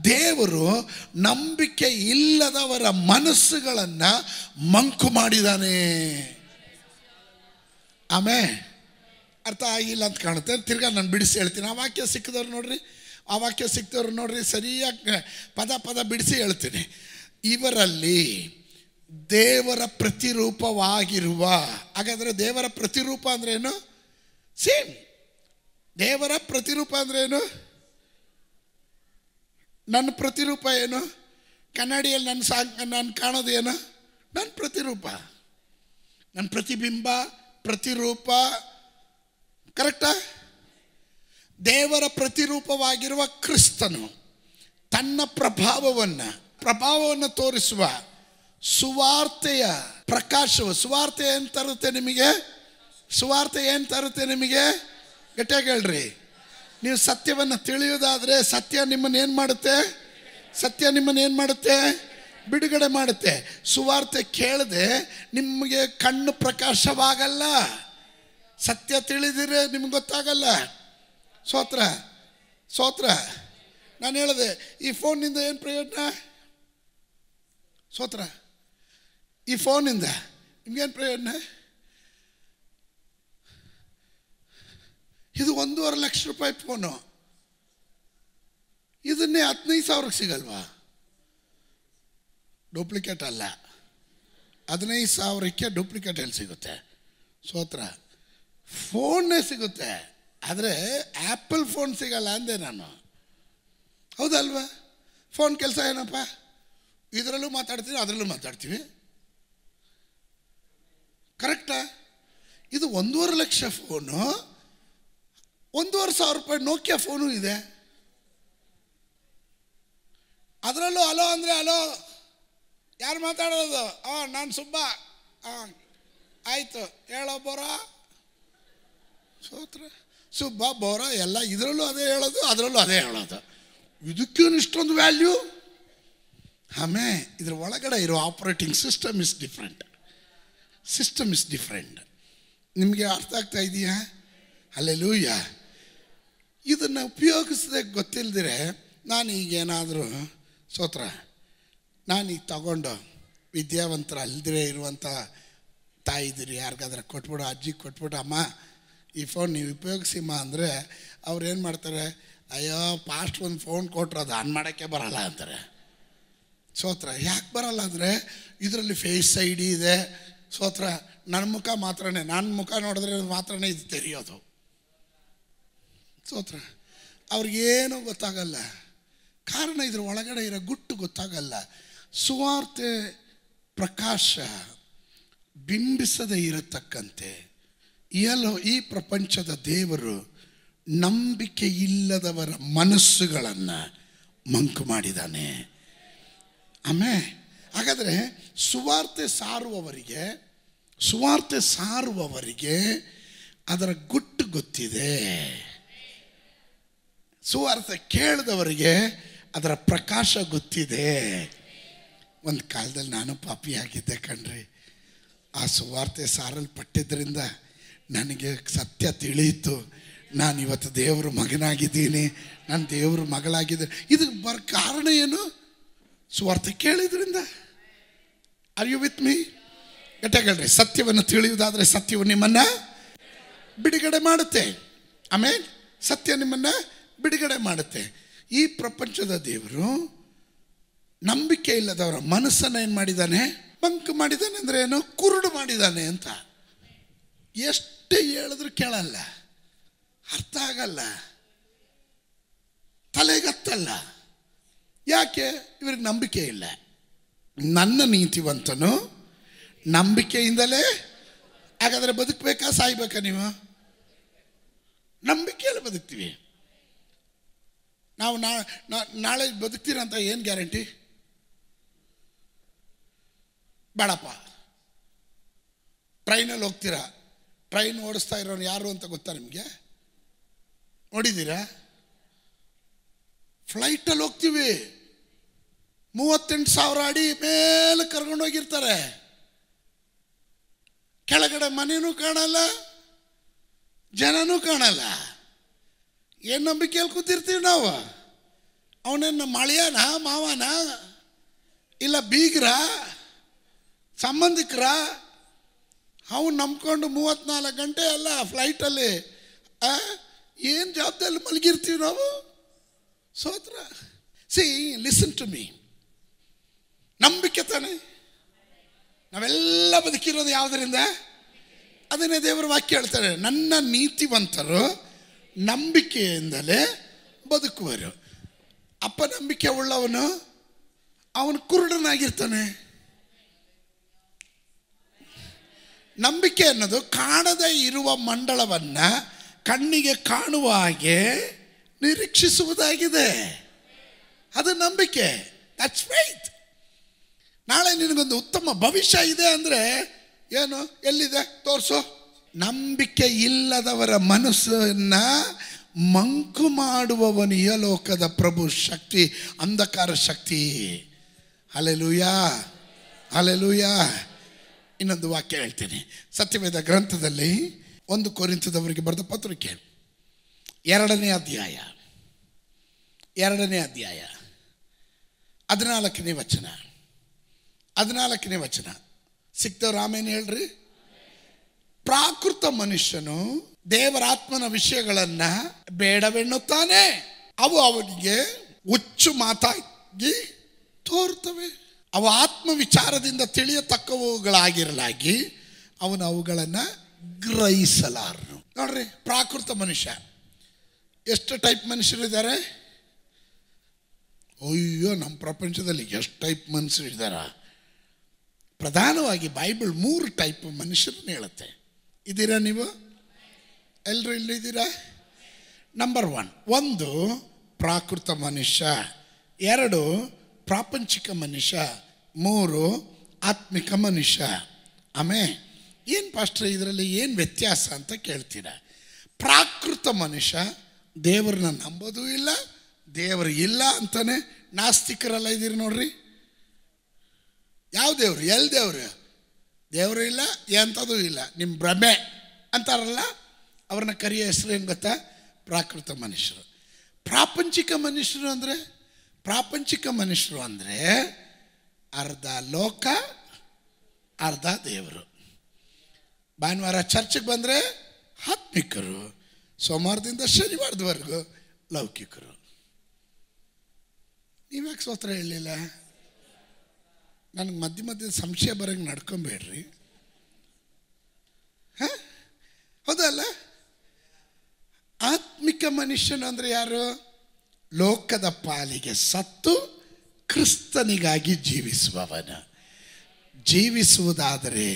[SPEAKER 1] ದೇವರು ನಂಬಿಕೆ ಇಲ್ಲದವರ ಮನಸ್ಸುಗಳನ್ನು ಮಂಕು ಮಾಡಿದ್ದಾನೆ ಆಮೇ ಅರ್ಥ ಆಗಿಲ್ಲ ಅಂತ ಕಾಣುತ್ತೆ. ತಿರ್ಗಾ ನಾನು ಬಿಡಿಸಿ ಹೇಳ್ತೀನಿ. ಆ ವಾಕ್ಯ ಸಿಕ್ಕಿದವ್ರು ನೋಡ್ರಿ. ಆ ವಾಕ್ಯ ಸಿಕ್ಕಿದವ್ರು ನೋಡ್ರಿ. ಸರಿಯಾಗಿ, ಪದ ಪದ ಬಿಡಿಸಿ ಹೇಳ್ತೀನಿ. ಇವರಲ್ಲಿ ದೇವರ ಪ್ರತಿರೂಪವಾಗಿರುವ, ಹಾಗಾದರೆ ದೇವರ ಪ್ರತಿರೂಪ ಅಂದ್ರೇನು ಸೇಮ್ ದೇವರ ಪ್ರತಿರೂಪ ಅಂದ್ರೇನು ನನ್ನ ಪ್ರತಿರೂಪ ಏನು? ಕನ್ನಡಿಯಲ್ಲಿ ನನ್ನ ಸಾಂಗ್ ನಾನು ಕಾಣೋದು ಏನು? ನನ್ನ ಪ್ರತಿರೂಪ. ನನ್ನ ಪ್ರತಿಬಿಂಬ, ಪ್ರತಿರೂಪ. ಕರೆಕ್ಟಾ ದೇವರ ಪ್ರತಿರೂಪವಾಗಿರುವ ಕ್ರಿಸ್ತನು ತನ್ನ ಪ್ರಭಾವವನ್ನು ಪ್ರಭಾವವನ್ನು ತೋರಿಸುವ ಸುವಾರ್ತೆಯ ಪ್ರಕಾಶವು, ಸುವಾರ್ತೆ ಏನು ತರುತ್ತೆ ನಿಮಗೆ? ಸುವಾರ್ತೆ ಏನು ತರುತ್ತೆ ನಿಮಗೆ? ಗಟ್ಟಿಯಾಗಿ ಹೇಳ್ರಿ. ನೀವು ಸತ್ಯವನ್ನು ತಿಳಿಯೋದಾದರೆ ಸತ್ಯ ನಿಮ್ಮನ್ನು ಏನು ಮಾಡುತ್ತೆ? ಸತ್ಯ ನಿಮ್ಮನ್ನು ಏನು ಮಾಡುತ್ತೆ? ಬಿಡುಗಡೆ ಮಾಡುತ್ತೆ. ಸುವಾರ್ತೆ ಕೇಳದೆ ನಿಮಗೆ ಕಣ್ಣು ಪ್ರಕಾಶವಾಗಲ್ಲ. ಸತ್ಯ ತಿಳಿದಿರೆ ನಿಮ್ಗೆ ಗೊತ್ತಾಗಲ್ಲ. ಸೋತ್ರ ಸೋತ್ರ. ನಾನು ಹೇಳಿದೆ, ಈ ಫೋನಿಂದ ಏನು ಪ್ರಯೋಜನ? ಸೋತ್ರ. ಈ ಫೋನಿಂದ ನಿಮ್ಗೇನು ಪ್ರಯೋಜನ ಇದು ಒಂದೂವರೆ ಲಕ್ಷ ರೂಪಾಯಿ ಫೋನು ಇದನ್ನೇ ಹದಿನೈದು ಸಾವಿರಕ್ಕೆ ಸಿಗಲ್ವಾ? ಡೂಪ್ಲಿಕೇಟ್ ಅಲ್ಲ ಹದಿನೈದು ಸಾವಿರಕ್ಕೆ ಡೂಪ್ಲಿಕೇಟ್ ಎಲ್ಲಿ ಸಿಗುತ್ತೆ. ಸೋತ್ರ ಫೋನೇ ಸಿಗುತ್ತೆ. ಆದರೆ ಆ್ಯಪಲ್ ಫೋನ್ ಸಿಗಲ್ಲ ಅಂದೆ ನಾನು. ಹೌದಲ್ವಾ? ಫೋನ್ ಕೆಲಸ ಏನಪ್ಪ? ಇದರಲ್ಲೂ ಮಾತಾಡ್ತೀವಿ, ಅದರಲ್ಲೂ ಮಾತಾಡ್ತೀವಿ ಕರೆಕ್ಟಾ ಇದು ಒಂದೂವರೆ ಲಕ್ಷ ಫೋನು, ಒಂದೂವರೆ ಸಾವಿರ ರೂಪಾಯಿ ನೋಕಿಯಾ ಫೋನು ಇದೆ. ಅದರಲ್ಲೂ ಅಲೋ ಅಂದರೆ ಅಲೋ ಯಾರು ಮಾತಾಡೋದು? ಆ, ನಾನು ಸುಬ್ಬ. ಹಾಂ ಆಯಿತು, ಹೇಳೋ ಬೋರ? ಸೋತ್ರ. ಸುಬ್ಬ, ಬೋರ ಎಲ್ಲ ಇದರಲ್ಲೂ ಅದೇ ಹೇಳೋದು, ಅದರಲ್ಲೂ ಅದೇ ಹೇಳೋದು. ಇದಕ್ಕೇನು ಇಷ್ಟೊಂದು ವ್ಯಾಲ್ಯೂ ಆಮೇ, ಇದ್ರ ಒಳಗಡೆ ಇರೋ operating system is different system is different ನಿಮಗೆ ಅರ್ಥ ಆಗ್ತಾ ಇದೆಯಾ? ಅಲ್ಲೆಲೂಯ್ಯ ಇದನ್ನು ಉಪಯೋಗಿಸದೆ ಗೊತ್ತಿಲ್ಲದಿರೆ ನಾನು ಈಗೇನಾದರೂ ಸೋತ್ರ ನಾನೀಗ ತಗೊಂಡು ವಿದ್ಯಾವಂತರ ಅಲ್ದಿರೇ ಇರುವಂಥ ತಾಯಿದಿರಿ ಯಾರಿಗಾದ್ರೆ ಕೊಟ್ಬಿಡು ಅಜ್ಜಿಗೆ ಕೊಟ್ಬಿಡು, ಅಮ್ಮ, ಈ ಫೋನ್ ನೀವು ಉಪಯೋಗಿಸಿಮ್ಮ ಅಂದರೆ ಅವ್ರು ಏನು ಮಾಡ್ತಾರೆ, ಅಯ್ಯೋ ಪಾಸ್ಟ್ ಒಂದು ಫೋನ್ ಕೊಟ್ಟರು ಅದು ಆನ್ ಮಾಡೋಕ್ಕೆ ಬರಲ್ಲ ಅಂತಾರೆ. ಸೋತ್ರ ಯಾಕೆ ಬರಲ್ಲ ಅಂದರೆ, ಇದರಲ್ಲಿ ಫೇಸ್ ಐ ಇದೆ ಸೋತ್ರ ನನ್ನ ಮುಖ ಮಾತ್ರನೇ ನನ್ನ ಮುಖ ನೋಡಿದ್ರೆ ಮಾತ್ರನೇ ಇದು ತೆರೆಯೋದು. ಸೋತ್ರ, ಅವ್ರಿಗೇನು ಗೊತ್ತಾಗಲ್ಲ. ಕಾರಣ ಇದ್ರ ಒಳಗಡೆ ಇರೋ ಗುಟ್ಟು ಗೊತ್ತಾಗಲ್ಲ. ಸುವಾರ್ತೆ ಪ್ರಕಾಶ ಬಿಂಬಿಸದೇ ಇರತಕ್ಕಂತೆ. ಎಲ್ಲೋ ಈ ಪ್ರಪಂಚದ ದೇವರು ನಂಬಿಕೆ ಇಲ್ಲದವರ ಮನಸ್ಸುಗಳನ್ನು ಮಂಕು ಮಾಡಿದ್ದಾನೆ ಆಮೇ, ಹಾಗಾದರೆ ಸುವಾರ್ತೆ ಸಾರುವವರಿಗೆ ಸುವಾರ್ತೆ ಸಾರುವವರಿಗೆ ಅದರ ಗುಟ್ಟು ಗೊತ್ತಿದೆ. ಸುವಾರ್ತೆ ಕೇಳಿದವರಿಗೆ ಅದರ ಪ್ರಕಾಶ ಗೊತ್ತಿದೆ. ಒಂದು ಕಾಲದಲ್ಲಿ ನಾನು ಪಾಪಿಯಾಗಿದ್ದೆ ಕಣ್ರಿ. ಆ ಸುವಾರ್ತೆ ಸಾರಲ್ಪಟ್ಟಿದ್ದರಿಂದ ನನಗೆ ಸತ್ಯ ತಿಳಿಯಿತು. ನಾನು ಇವತ್ತು ದೇವರ ಮಗನಾಗಿದ್ದೀನಿ. ನಾನು ದೇವ್ರ ಮಗಳಾಗಿದ್ದೆ. ಇದಕ್ಕೆ ಬರ ಕಾರಣ ಏನು? ಸುವಾರ್ತೆ ಕೇಳಿದ್ರಿಂದ. ಆರ್ ಯು ವಿತ್ ಮೀ ಗಟ್ಟಗಳ್ರಿ ಸತ್ಯವನ್ನು ತಿಳಿಯುವುದಾದರೆ ಸತ್ಯವು ನಿಮ್ಮನ್ನ ಬಿಡುಗಡೆ ಮಾಡುತ್ತೆ. ಆಮೇಲೆ ಸತ್ಯ ನಿಮ್ಮನ್ನ ಬಿಡುಗಡೆ ಮಾಡುತ್ತೆ. ಈ ಪ್ರಪಂಚದ ದೇವರು ನಂಬಿಕೆ ಇಲ್ಲದವರ ಮನಸ್ಸನ್ನು ಏನು ಮಾಡಿದ್ದಾನೆ ಬಂಕ್ ಮಾಡಿದ್ದಾನೆ ಅಂದರೆ ಏನು? ಕುರುಡು ಮಾಡಿದ್ದಾನೆ ಅಂತ. ಎಷ್ಟೇ ಹೇಳಿದ್ರು ಕೇಳಲ್ಲ. ಅರ್ಥ ಆಗಲ್ಲ. ತಲೆಗತ್ತಲ್ಲ. ಯಾಕೆ? ಇವ್ರಿಗೆ ನಂಬಿಕೆ ಇಲ್ಲ. ನನ್ನ ನೀತಿವಂತನು ನಂಬಿಕೆಯಿಂದಲೇ ಹಾಗಾದರೆ ಬದುಕಬೇಕಾ ಸಾಯ್ಬೇಕಾ ನೀವು ನಂಬಿಕೆಯಲ್ಲಿ ಬದುಕ್ತೀವಿ ನಾವು ನಾಳೆ ಬದುಕ್ತೀರ ಅಂತ ಏನು ಗ್ಯಾರಂಟಿ ಬೇಡಪ್ಪ ಟ್ರೈನಲ್ಲಿ ಹೋಗ್ತೀರಾ ಟ್ರೈನ್ ಓಡಿಸ್ತಾ ಇರೋನು ಯಾರು ಅಂತ ಗೊತ್ತಾ ನಿಮಗೆ ನೋಡಿದ್ದೀರಾ ಫ್ಲೈಟಲ್ಲಿ ಹೋಗ್ತೀವಿ ಮೂವತ್ತೆಂಟು ಸಾವಿರ ಅಡಿ ಮೇಲೆ ಕರ್ಕೊಂಡು ಹೋಗಿರ್ತಾರೆ ಕೆಳಗಡೆ ಮನೆಯೂ ಕಾಣಲ್ಲ, ಜನನೂ ಕಾಣಲ್ಲ. ಏನು ನಂಬಿಕೆಯಲ್ಲಿ ಕೂತಿರ್ತೀವಿ ನಾವು? ಅವನೇನು ಮಳೆಯನ ಮಾವನ? ಇಲ್ಲ ಬೀಗ್ರ? ಸಂಬಂಧಿಕರ? ಅವನು ನಂಬ್ಕೊಂಡು ಮೂವತ್ತ್ನಾಲ್ಕು ಗಂಟೆ ಅಲ್ಲ ಫ್ಲೈಟಲ್ಲಿ ಏನು ಜಾಬ್ದಲ್ಲಿ ಮಲಗಿರ್ತೀವಿ ನಾವು? ಸೋತ್ರ. ಸಿ ಲಿಸನ್ ಟು ಮೀ ನಂಬಿಕೆ ತಾನೆ. ನಾವೆಲ್ಲ ಬದುಕಿರೋದು ಯಾವುದರಿಂದ? ಅದನ್ನೇ ದೇವರ ವಾಕ್ಯ ಹೇಳ್ತಾರೆ. ನನ್ನ ನೀತಿವಂತರು ನಂಬಿಕೆಯಿಂದಲೇ ಬದುಕುವರು. ಅಪ್ಪ ನಂಬಿಕೆ ಉಳ್ಳವನು, ಅವನು ಕುರುಡನಾಗಿರ್ತಾನೆ. ನಂಬಿಕೆ ಅನ್ನೋದು ಕಾಣದೇ ಇರುವ ಮಂಡಳವನ್ನ ಕಣ್ಣಿಗೆ ಕಾಣುವ ಹಾಗೆ ನಿರೀಕ್ಷಿಸುವುದಾಗಿದೆ. ಅದು ನಂಬಿಕೆ. ದಟ್ಸ್ ಫೈತ್ ನಾಳೆ ನಿನಗೊಂದು ಉತ್ತಮ ಭವಿಷ್ಯ ಇದೆ ಅಂದರೆ ಏನು? ಎಲ್ಲಿದೆ? ತೋರಿಸು. ನಂಬಿಕೆ ಇಲ್ಲದವರ ಮನಸ್ಸನ್ನ ಮಂಕು ಮಾಡುವವನು ಲೋಕದ ಪ್ರಭು ಶಕ್ತಿ, ಅಂಧಕಾರ ಶಕ್ತಿ. ಅಲೆಲುಯಾ ಅಲೆಲುಯಾ ಇನ್ನೊಂದು ವಾಕ್ಯ ಹೇಳ್ತೀನಿ. ಸತ್ಯವೇದ ಗ್ರಂಥದಲ್ಲಿ ಒಂದು ಕೋರಿಂತದವರಿಗೆ ಬರೆದ ಪತ್ರಿಕೆ. ಎರಡನೇ ಅಧ್ಯಾಯ. ಎರಡನೇ ಅಧ್ಯಾಯ. ಹದಿನಾಲ್ಕನೇ ವಚನ. ಹದಿನಾಲ್ಕನೇ ವಚನ. ಸಿಕ್ತವ್ರು ಆಮೇಲೆ ಹೇಳ್ರಿ? ಪ್ರಾಕೃತ ಮನುಷ್ಯನು ದೇವರಾತ್ಮನ ವಿಷಯಗಳನ್ನ ಬೇಡವೆನ್ನುತ್ತಾನೆ. ಅವು ಅವನಿಗೆ ಹುಚ್ಚು ಮಾತಾಗಿ ತೋರ್ತವೆ. ಅವು ಆತ್ಮ ವಿಚಾರದಿಂದ ತಿಳಿಯತಕ್ಕವುಗಳಾಗಿರಲಾಗಿ ಅವನು ಅವುಗಳನ್ನು ಗ್ರಹಿಸಲಾರನು. ನೋಡ್ರಿ, ಪ್ರಾಕೃತ ಮನುಷ್ಯ. ಎಷ್ಟು ಟೈಪ್ ಮನುಷ್ಯರಿದ್ದಾರೆ? ಅಯ್ಯೋ, ನಮ್ಮ ಪ್ರಪಂಚದಲ್ಲಿ ಎಷ್ಟು ಟೈಪ್ ಮನುಷ್ಯರಿದ್ದಾರ? ಪ್ರಧಾನವಾಗಿ ಬೈಬಲ್ ಮೂರು ಟೈಪ್ ಮನುಷ್ಯರನ್ನ ಹೇಳುತ್ತೆ. ಇದ್ದೀರಾ ನೀವು? ಎಲ್ಲರೂ ಇಲ್ಲಿದ್ದೀರಾ? ನಂಬರ್ ಒನ್ ಒಂದು, ಪ್ರಾಕೃತ ಮನುಷ್ಯ. ಎರಡು, ಪ್ರಾಪಂಚಿಕ ಮನುಷ್ಯ. ಮೂರು, ಆತ್ಮಿಕ ಮನುಷ್ಯ. ಆಮೇ? ಏನು ಪಾಸ್ಟ್ರೆ, ಇದರಲ್ಲಿ ಏನು ವ್ಯತ್ಯಾಸ ಅಂತ ಕೇಳ್ತೀರ? ಪ್ರಾಕೃತ ಮನುಷ್ಯ, ದೇವರನ್ನ ನಂಬೋದೂ ಇಲ್ಲ, ದೇವರು ಇಲ್ಲ ಅಂತಾನೆ ನಾಸ್ತಿಕರೆಲ್ಲ ಇದ್ದೀರಿ ನೋಡ್ರಿ? ಯಾವ ದೇವ್ರು? ಎಲ್ಲಿ ದೇವ್ರು? ದೇವರು ಇಲ್ಲ, ಎಂಥದ್ದು ಇಲ್ಲ. ನಿಮ್ಮ ಭ್ರಮೆ ಅಂತಾರಲ್ಲ, ಅವ್ರನ್ನ ಕರಿಯ ಹೆಸರು ಏನು ಗೊತ್ತಾ? ಪ್ರಾಕೃತ ಮನುಷ್ಯರು. ಪ್ರಾಪಂಚಿಕ ಮನುಷ್ಯರು ಅಂದರೆ, ಪ್ರಾಪಂಚಿಕ ಮನುಷ್ಯರು ಅಂದರೆ ಅರ್ಧ ಲೋಕ, ಅರ್ಧ ದೇವರು. ಭಾನುವಾರ ಚರ್ಚ್ಗೆ ಬಂದರೆ ಆತ್ಮಿಕರು, ಸೋಮವಾರದಿಂದ ಶನಿವಾರದವರೆಗೂ ಲೌಕಿಕರು. ನೀವ್ಯಾಕೆ ಸ್ತೋತ್ರ ಹೇಳಲಿಲ್ಲ? ನನಗೆ ಮಧ್ಯ ಮಧ್ಯ ಸಂಶಯ ಬರಂಗೆ ನಡ್ಕೊಬೇಡ್ರಿ. ಹ? ಹೌದಲ್ಲ? ಆತ್ಮಿಕ ಮನುಷ್ಯನು ಅಂದರೆ ಯಾರು? ಲೋಕದ ಪಾಲಿಗೆ ಸತ್ತು ಕ್ರಿಸ್ತನಿಗಾಗಿ ಜೀವಿಸುವವನ. ಜೀವಿಸುವುದಾದರೆ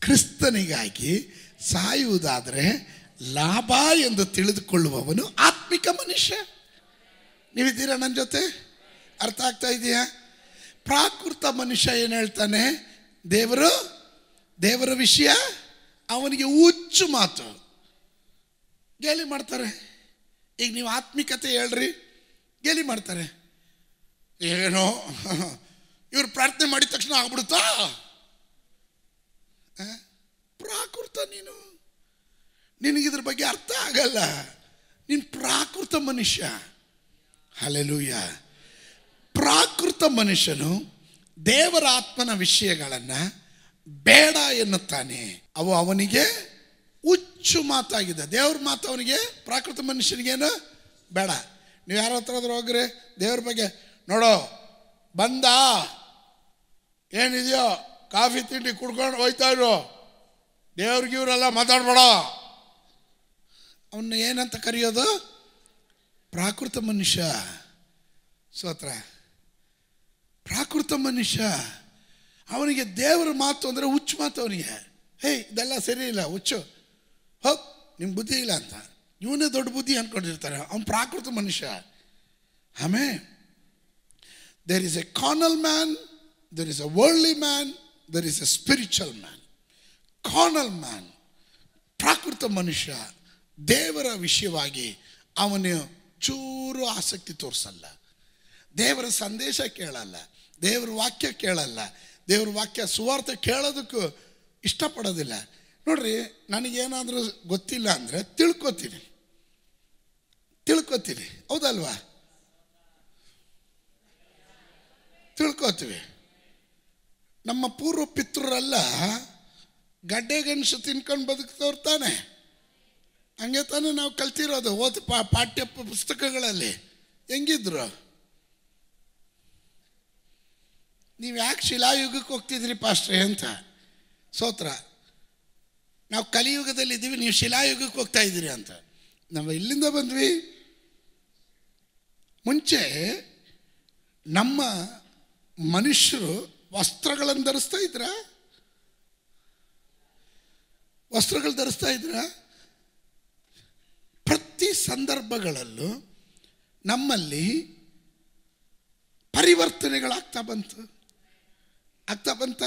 [SPEAKER 1] ಕ್ರಿಸ್ತನಿಗಾಗಿ, ಸಾಯುವುದಾದರೆ ಲಾಭ ಎಂದು ತಿಳಿದುಕೊಳ್ಳುವವನು ಆತ್ಮಿಕ ಮನುಷ್ಯ. ನೀವಿದ್ದೀರಾ ನನ್ನ ಜೊತೆ? ಅರ್ಥ ಆಗ್ತಾ ಇದೆಯಾ? ಪ್ರಾಕೃತ ಮನುಷ್ಯ ಏನು ಹೇಳ್ತಾನೆ? ದೇವರು, ದೇವರ ವಿಷಯ, ಅವನಿಗೆ ಹುಚ್ಚು ಮಾತು. ಗೇಲಿ ಮಾಡ್ತಾರೆ. ಈಗ ನೀವು ಆತ್ಮಿಕತೆ ಹೇಳ್ರಿ, ಗೇಲಿ ಮಾಡ್ತಾರೆ. ಏನೋ, ಇವ್ರು ಪ್ರಾರ್ಥನೆ ಮಾಡಿದ ತಕ್ಷಣ ಆಗ್ಬಿಡುತ್ತಾ? ಪ್ರಾಕೃತ ನೀನು. ನಿನಗಿದ್ರ ಬಗ್ಗೆ ಅರ್ಥ ಆಗಲ್ಲ. ನೀನು ಪ್ರಾಕೃತ ಮನುಷ್ಯ. ಹಲೆಲೂಯ ಪ್ರಾಕೃತ ಮನುಷ್ಯನು ದೇವರ ಆತ್ಮನ ವಿಷಯಗಳನ್ನು ಬೇಡ ಎನ್ನುತ್ತಾನೆ. ಅವು ಅವನಿಗೆ ಹುಚ್ಚು ಮಾತಾಗಿದೆ. ದೇವ್ರ ಮಾತು ಅವನಿಗೆ, ಪ್ರಾಕೃತ ಮನುಷ್ಯನಿಗೇನು ಬೇಡ. ನೀವು ಯಾರ ಹತ್ರ ಹೋಗ್ರಿ. ದೇವ್ರ ಬಗ್ಗೆ, ನೋಡೋ, ಬಂದ? ಏನಿದೆಯೋ? ಕಾಫಿ ತಿಂಡಿ ಕುಡ್ಕೊಂಡು ಹೋಯ್ತಾ ಇರು. ದೇವ್ರಿಗೆ ಇವರೆಲ್ಲ ಮಾತಾಡ್ಬೇಡ. ಅವನ್ನ ಏನಂತ ಕರೆಯೋದು? ಪ್ರಾಕೃತ ಮನುಷ್ಯ. ಸ್ತೋತ್ರ ಪ್ರಾಕೃತ ಮನುಷ್ಯ. ಅವನಿಗೆ ದೇವರ ಮಾತು ಅಂದರೆ ಹುಚ್ಚು ಮಾತು ಅವನಿಗೆ. ಹೇ, ಇದೆಲ್ಲ ಸರಿ ಇಲ್ಲ, ಹುಚ್ಚು. ಹೋಗ್ ನಿಮ್ಮ ಬುದ್ಧಿ ಇಲ್ಲ ಅಂತ. ಇವನೇ ದೊಡ್ಡ ಬುದ್ಧಿ ಅಂದ್ಕೊಂಡಿರ್ತಾರೆ ಅವನು ಪ್ರಾಕೃತ ಮನುಷ್ಯ. ಆಮೇ there is a carnal man there is a worldly man there is a spiritual man carnal man ಪ್ರಾಕೃತ ಮನುಷ್ಯ, ದೇವರ ವಿಷಯವಾಗಿ ಅವನು ಚೂರು ಆಸಕ್ತಿ ತೋರಿಸಲ್ಲ. ದೇವರ ಸಂದೇಶ ಕೇಳಲ್ಲ, ದೇವರ ವಾಕ್ಯ ಕೇಳಲ್ಲ, ದೇವ್ರ ವಾಕ್ಯ ಸುವಾರ್ಥ ಕೇಳೋದಕ್ಕೂ ಇಷ್ಟಪಡೋದಿಲ್ಲ. ನೋಡ್ರಿ, ನನಗೇನಾದರೂ ಗೊತ್ತಿಲ್ಲ ಅಂದರೆ ತಿಳ್ಕೊತೀನಿ. ತಿಳ್ಕೊತೀನಿ. ಹೌದಲ್ವಾ? ತಿಳ್ಕೊತೀವಿ. ನಮ್ಮ ಪೂರ್ವ ಪಿತೃರೆಲ್ಲ ಗಡ್ಡೆ ಗಣಸು ತಿನ್ಕೊಂಡು ಬದುಕ್ತವ್ರು ತಾನೆ. ಹಂಗೆ ತಾನೇ ನಾವು ಕಲ್ತಿರೋದು ಓದ್ ಪಾಠ್ಯ ಪುಸ್ತಕಗಳಲ್ಲಿ. ಹೆಂಗಿದ್ರು? ನೀವು ಯಾಕೆ ಶಿಲಾಯುಗಕ್ಕೆ ಹೋಗ್ತಿದ್ರಿ ಪಾಸ್ಟ್ರೆ ಅಂತ? ಸೋತ್ರ, ನಾವು ಕಲಿಯುಗದಲ್ಲಿ ಇದ್ದೀವಿ ನೀವು ಶಿಲಾಯುಗಕ್ಕೆ ಹೋಗ್ತಾ ಇದ್ದೀರಿ ಅಂತ. ನಾವು ಇಲ್ಲಿಂದ ಬಂದ್ವಿ. ಮುಂಚೆ ನಮ್ಮ ಮನುಷ್ಯರು ವಸ್ತ್ರಗಳನ್ನು ಧರಿಸ್ತಾ ಇದ್ರ? ವಸ್ತ್ರಗಳು ಧರಿಸ್ತಾ ಇದ್ರ? ಪ್ರತಿ ಸಂದರ್ಭಗಳಲ್ಲೂ ನಮ್ಮಲ್ಲಿ ಪರಿವರ್ತನೆಗಳಾಗ್ತಾ ಬಂತು. ಆಗ್ತಾ ಬಂತ?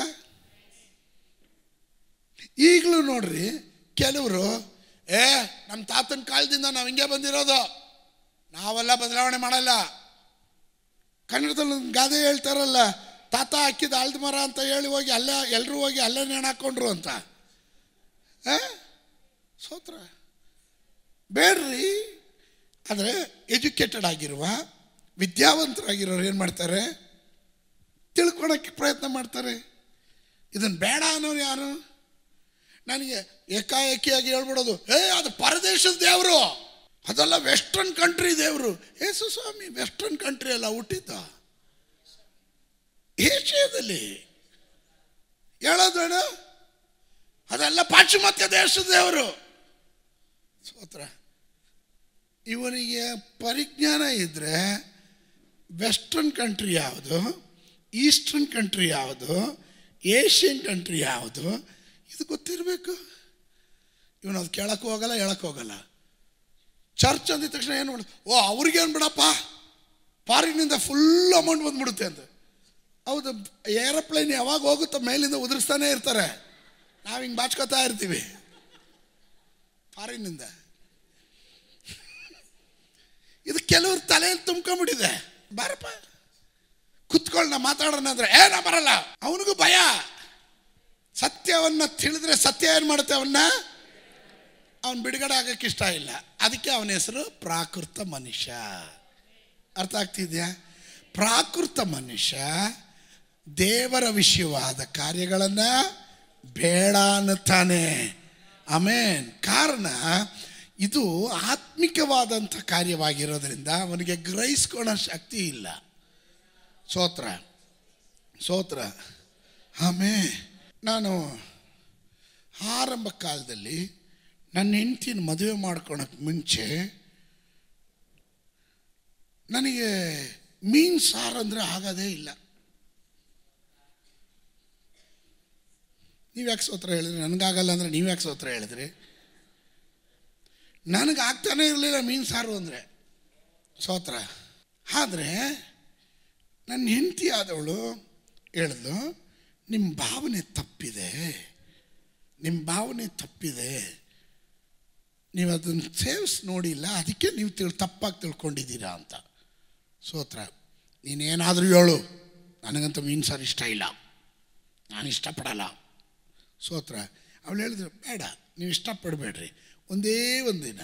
[SPEAKER 1] ಈಗಲೂ ನೋಡ್ರಿ ಕೆಲವರು, ಏ ನಮ್ಮ ತಾತನ ಕಾಲದಿಂದ ನಾವು ಹಿಂಗೆ ಬಂದಿರೋದು. ನಾವೆಲ್ಲ ಬದಲಾವಣೆ ಮಾಡಲ್ಲ. ಕನ್ನಡದಲ್ಲಿ ಒಂದು ಗಾದೆ ಹೇಳ್ತಾರಲ್ಲ, ತಾತ ಹಾಕಿದ ಆಲ್ದ ಮರ ಅಂತ ಹೇಳಿ ಹೋಗಿ ಅಲ್ಲೇ ಎಲ್ಲರೂ ಹೋಗಿ ಅಲ್ಲೇ ನೇಣು ಹಾಕ್ಕೊಂಡ್ರು ಅಂತ? ಸೋತ್ರ. ಬೇಡ್ರಿ. ಆದರೆ ಎಜುಕೇಟೆಡ್ ಆಗಿರುವ ವಿದ್ಯಾವಂತರಾಗಿರೋರು ಏನು ಮಾಡ್ತಾರೆ? ತಿಳ್ಕೊಳಕ್ಕೆ ಪ್ರಯತ್ನ ಮಾಡ್ತಾರೆ. ಇದನ್ನು ಬೇಡ ಅನ್ನೋರು ಯಾರು? ನನಗೆ ಏಕಾಏಕಿಯಾಗಿ ಹೇಳ್ಬಿಡೋದು ಏ ಅದು ಪರದೇಶದ ದೇವರು. ಅದೆಲ್ಲ ವೆಸ್ಟರ್ನ್ ಕಂಟ್ರಿ ದೇವರು. ಯೇಸು ಸ್ವಾಮಿ ವೆಸ್ಟರ್ನ್ ಕಂಟ್ರಿ ಅಲ್ಲ, ಹುಟ್ಟಿದ್ದ. ಏಷ್ಯಾದಲ್ಲಿ. ಹೇಳೋದೇನು? ಅದೆಲ್ಲ ಪಾಶ್ಚಿಮಾತ್ಯ ದೇಶದ ದೇವರು. ಸೋತ್ರ, ಇವನಿಗೆ ಪರಿಜ್ಞಾನ ಇದ್ದರೆ ವೆಸ್ಟರ್ನ್ ಕಂಟ್ರಿ ಯಾವುದು? ಈಸ್ಟರ್ನ್ ಕಂಟ್ರಿ ಯಾವುದು? ಏಷ್ಯನ್ ಕಂಟ್ರಿ ಯಾವುದು? ಇದು ಗೊತ್ತಿರಬೇಕು. ಇವನು ಅದು ಕೇಳಕ್ಕೆ ಹೋಗಲ್ಲ, ಹೇಳಕ್ಕೆ ಹೋಗಲ್ಲ. ಚರ್ಚ್ ಅಂದಿದ ತಕ್ಷಣ ಏನು ಮಾಡ, ಓ, ಅವ್ರಿಗೇನು ಬಿಡಪ್ಪ? ಫಾರಿನಿಂದ ಫುಲ್ ಅಮೌಂಟ್ ಬಂದ್ಬಿಡುತ್ತೆ ಅಂತ. ಹೌದು, ಏರೋಪ್ಲೇನ್ ಯಾವಾಗ ಹೋಗುತ್ತೋ ಮೇಲಿಂದ ಉದುರಿಸ್ತಾನೆ ಇರ್ತಾರೆ. ನಾವು ಹಿಂಗೆ ಬಾಚ್ಕೋತಾ ಇರ್ತೀವಿ. ಫಾರಿನ್ನಿಂದ. ಇದು ಕೆಲವ್ರ ತಲೆಯಲ್ಲಿ ತುಂಬ್ಕೊಂಬಿಟ್ಟಿದೆ ಬಾರಪ್ಪ. ಕುತ್ಕೊಳ್ಳ ಮಾತಾಡೋಣ ಅಂದ್ರೆ ಏನೋ ಬರಲ್ಲ. ಅವನಿಗೂ ಭಯ. ಸತ್ಯವನ್ನ ತಿಳಿದ್ರೆ ಸತ್ಯ ಏನು ಮಾಡುತ್ತೆ ಅವನ್ನ ಅವನು ಬಿಡುಗಡೆ ಆಗಕ್ಕೆ ಇಷ್ಟ ಇಲ್ಲ. ಅದಕ್ಕೆ ಅವನ ಹೆಸರು ಪ್ರಾಕೃತ ಮನುಷ್ಯ. ಅರ್ಥ ಆಗ್ತಿದ್ಯಾ? ಪ್ರಾಕೃತ ಮನುಷ್ಯ ದೇವರ ವಿಷಯವಾದ ಕಾರ್ಯಗಳನ್ನು ಬೇಡ ಅನ್ನುತ್ತಾನೆ. ಆಮೇನ್. ಕಾರಣ, ಇದು ಆತ್ಮಿಕವಾದಂಥ ಕಾರ್ಯವಾಗಿರೋದ್ರಿಂದ ಅವನಿಗೆ ಗ್ರಹಿಸ್ಕೊಳ್ಳೋ ಶಕ್ತಿ ಇಲ್ಲ. ಸೋತ್ರ. ಸೋತ್ರ. ಆಮೇ. ನಾನು ಆರಂಭ ಕಾಲದಲ್ಲಿ ನನ್ನ ಹೆಂಡತಿನ ಮದುವೆ ಮಾಡ್ಕೊಳಕ್ಕೆ ಮುಂಚೆ ನನಗೆ ಮೀನು ಸಾರು ಅಂದರೆ ಆಗೋದೇ ಇಲ್ಲ. ನೀವು ಯಾಕೆ ಸೋತ್ರ ಹೇಳಿದ್ರಿ? ನನಗಾಗಲ್ಲ ಅಂದರೆ ನೀವು ಯಾಕೆ ಸೋತ್ರ ಹೇಳಿದ್ರಿ? ನನಗೆ ಆಗ್ತಾನೇ ಇರಲಿಲ್ಲ ಮೀನು ಸಾರು ಅಂದರೆ. ಸೋತ್ರ. ಆದರೆ ನನ್ನ ಹೆಂಡತಿ ಆದವಳು ಹೇಳಿದ್ಲು ನಿಮ್ಮ ಭಾವನೆ ತಪ್ಪಿದೆ ನಿಮ್ಮ ಭಾವನೆ ತಪ್ಪಿದೆ. ನೀವು ಅದನ್ನು ಸೇವ್ಸ್ ನೋಡಿಲ್ಲ ಅದಕ್ಕೆ ನೀವು ತಿಳ್, ತಪ್ಪಾಗಿ ತಿಳ್ಕೊಂಡಿದ್ದೀರಾ ಅಂತ. ಸೋತ್ರ, ನೀನೇನಾದರೂ ಹೇಳು, ನನಗಂತೂ ಮೀನು ಸಾರು ಇಷ್ಟ ಇಲ್ಲ, ನಾನು ಇಷ್ಟಪಡಲ್ಲ. ಸೋತ್ರ, ಅವಳು ಹೇಳಿದ್ರು, ಬೇಡ, ನೀವು ಇಷ್ಟಪಡಬೇಡ್ರಿ, ಒಂದೇ ಒಂದು ದಿನ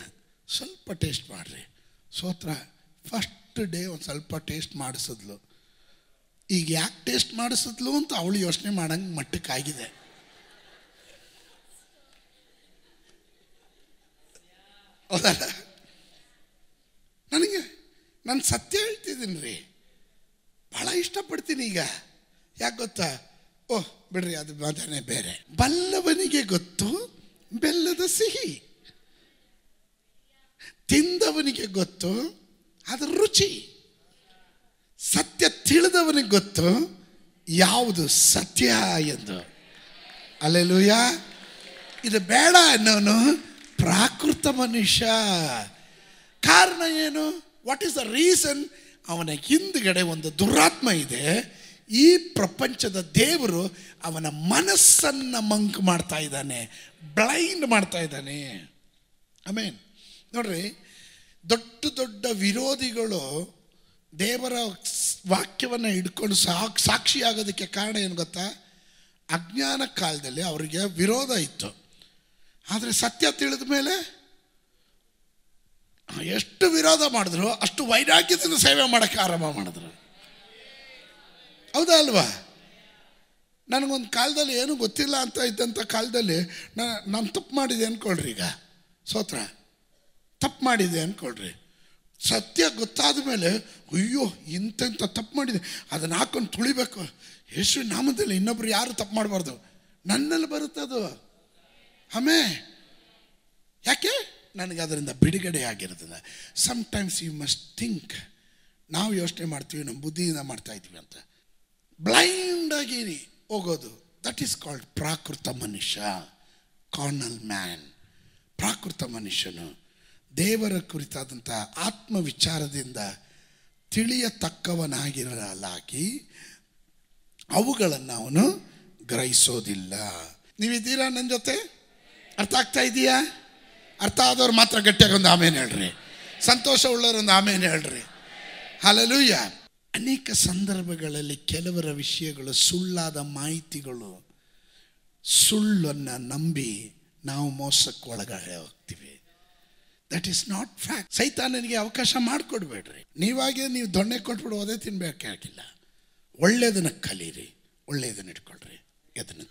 [SPEAKER 1] ಸ್ವಲ್ಪ ಟೇಸ್ಟ್ ಮಾಡಿರಿ. ಸೋತ್ರ, ಫಸ್ಟ್ ಡೇ ಒಂದು ಸ್ವಲ್ಪ ಟೇಸ್ಟ್ ಮಾಡಿಸಿದ್ಲು ಈಗ ಯಾಕೆ ಟೇಸ್ಟ್ ಮಾಡಿಸಿದ್ಲು ಅಂತ ಅವಳು ಯೋಚನೆ ಮಾಡಂಗೆ ಮಟ್ಟಕ್ಕಾಗಿದೆ. ಹೌದಲ್ಲ? ನನಗೆ, ನಾನು ಸತ್ಯ ಹೇಳ್ತಿದ್ದೀನಿ ರೀ. ಭಾಳ ಇಷ್ಟಪಡ್ತೀನಿ ಈಗ. ಯಾಕೆ ಗೊತ್ತಾ? ಓಹ್, ಬಿಡ್ರಿ, ಅದು ಮಾತಾನೆ ಬೇರೆ. ಬಲ್ಲವನಿಗೆ ಗೊತ್ತು, ಬೆಲ್ಲದ ಸಿಹಿ. ತಿಂದವನಿಗೆ ಗೊತ್ತು, ಅದರ ರುಚಿ. ಸತ್ಯ ತಿಳಿದವನಿಗೆ ಗೊತ್ತು ಯಾವುದು ಸತ್ಯ ಎಂದು. ಅಲ್ಲೆಲೂಯ. ಇದು ಬೇಡ ಅನ್ನೋನು ಪ್ರಾಕೃತ ಮನುಷ್ಯ. ಕಾರಣ ಏನು? ವಾಟ್ ಈಸ್ ದ ರೀಸನ್ ಅವನ ಹಿಂದ್ಗಡೆ ಒಂದು ದುರಾತ್ಮ ಇದೆ. ಈ ಪ್ರಪಂಚದ ದೇವರು ಅವನ ಮನಸ್ಸನ್ನು ಮಂಕ್ ಮಾಡ್ತಾ ಇದ್ದಾನೆ, ಬ್ಲೈಂಡ್ ಮಾಡ್ತಾ ಇದ್ದಾನೆ. ಆಮೇನ್. ನೋಡ್ರಿ, ದೊಡ್ಡ ದೊಡ್ಡ ವಿರೋಧಿಗಳು ದೇವರ ವಾಕ್ಯವನ್ನು ಹಿಡ್ಕೊಂಡು ಸಾಕ್ ಸಾಕ್ಷಿ ಆಗೋದಕ್ಕೆ ಕಾರಣ ಏನು ಗೊತ್ತಾ? ಅಜ್ಞಾನ ಕಾಲದಲ್ಲಿ ಅವರಿಗೆ ವಿರೋಧ ಇತ್ತು. ಆದರೆ ಸತ್ಯ ತಿಳಿದ ಮೇಲೆ ಎಷ್ಟು ವಿರೋಧ ಮಾಡಿದ್ರು, ಅಷ್ಟು ವೈರಾಗ್ಯದಿಂದ ಸೇವೆ ಮಾಡೋಕ್ಕೆ ಆರಂಭ ಮಾಡಿದ್ರು. ಹೌದಾ ಅಲ್ವಾ? ನನಗೊಂದು ಕಾಲದಲ್ಲಿ ಏನು ಗೊತ್ತಿಲ್ಲ ಅಂತ ಇದ್ದಂಥ ಕಾಲದಲ್ಲಿ ನಾನು ತಪ್ಪು ಮಾಡಿದೆ ಅಂದ್ಕೊಳ್ರಿ ಈಗ. ಸೋತ್ರ, ತಪ್ಪು ಮಾಡಿದೆ ಅಂದ್ಕೊಳ್ರಿ ಸತ್ಯ ಗೊತ್ತಾದ ಮೇಲೆ, ಅಯ್ಯೋ ಇಂಥ ತಪ್ಪು ಮಾಡಿದೆ. ಅದನ್ನು ಹಾಕೊಂಡು ತುಳಿಬೇಕು. ಯೇಸು ನಾಮದಲ್ಲಿ ಇನ್ನೊಬ್ರು ಯಾರು ತಪ್ಪು ಮಾಡಬಾರ್ದು? ನನ್ನಲ್ಲಿ ಬರುತ್ತದು ಆಮೇ. ಯಾಕೆ? ನನಗೆ ಅದರಿಂದ ಬಿಡುಗಡೆ some sometimes you must think ನಾವು ಯೋಚನೆ ಮಾಡ್ತೀವಿ, ನಮ್ಮ ಬುದ್ಧಿಯಿಂದ ಮಾಡ್ತಾ ಇದ್ದೀವಿ ಅಂತ. ಬ್ಲೈಂಡಾಗಿ ಹೋಗೋದು. ದಟ್ ಈಸ್ ಕಾಲ್ಡ್ ಪ್ರಾಕೃತ ಮನುಷ್ಯ. ಕಾರ್ನಲ್ ಮ್ಯಾನ್ ಪ್ರಾಕೃತ ಮನುಷ್ಯನು. ದೇವರ ಕುರಿತಾದಂಥ ಆತ್ಮ ವಿಚಾರದಿಂದ ತಿಳಿಯತಕ್ಕವನಾಗಿರಲಾಗಿ ಅವುಗಳನ್ನು ಅವನು ಗ್ರಹಿಸೋದಿಲ್ಲ. ನೀವಿದ್ದೀರಾ ನನ್ನ ಜೊತೆ? ಅರ್ಥ ಆಗ್ತಾ ಇದೆಯಾ? ಅರ್ಥ ಆದವ್ರು ಮಾತ್ರ ಗಟ್ಟಿಯಾಗಿ ಒಂದು ಆಮೇಲೆ ಹೇಳ್ರಿ. ಸಂತೋಷ ಉಳ್ಳವರೊಂದು ಆಮೇಲೆ ಹೇಳ್ರಿ. ಹಾಲಲೂಯ ಅನೇಕ ಸಂದರ್ಭಗಳಲ್ಲಿ ಕೆಲವರ ವಿಷಯಗಳು ಸುಳ್ಳಾದ ಮಾಹಿತಿಗಳು ಸುಳ್ಳನ್ನು ನಂಬಿ ನಾವು ಮೋಸಕ್ಕೆ ಒಳಗಡೆ ಹೋಗ್ತೀವಿ ದಟ್ ಈಸ್ ನಾಟ್ ಫ್ಯಾಕ್ಟ್ ಸೈತಾನನಿಗೆ ಅವಕಾಶ ಮಾಡಿಕೊಡ್ಬೇಡ್ರಿ. ನೀವಾಗೆ ನೀವು ದೊಣ್ಣೆ ಕೊಟ್ಬಿಡು ಓದೇ ತಿನ್ಬೇಕಾಗಿಲ್ಲ ಒಳ್ಳೆಯದನ್ನು ಕಲೀರಿ ಒಳ್ಳೆಯದನ್ನು ಇಟ್ಕೊಳ್ರಿ ಎದನ್ನ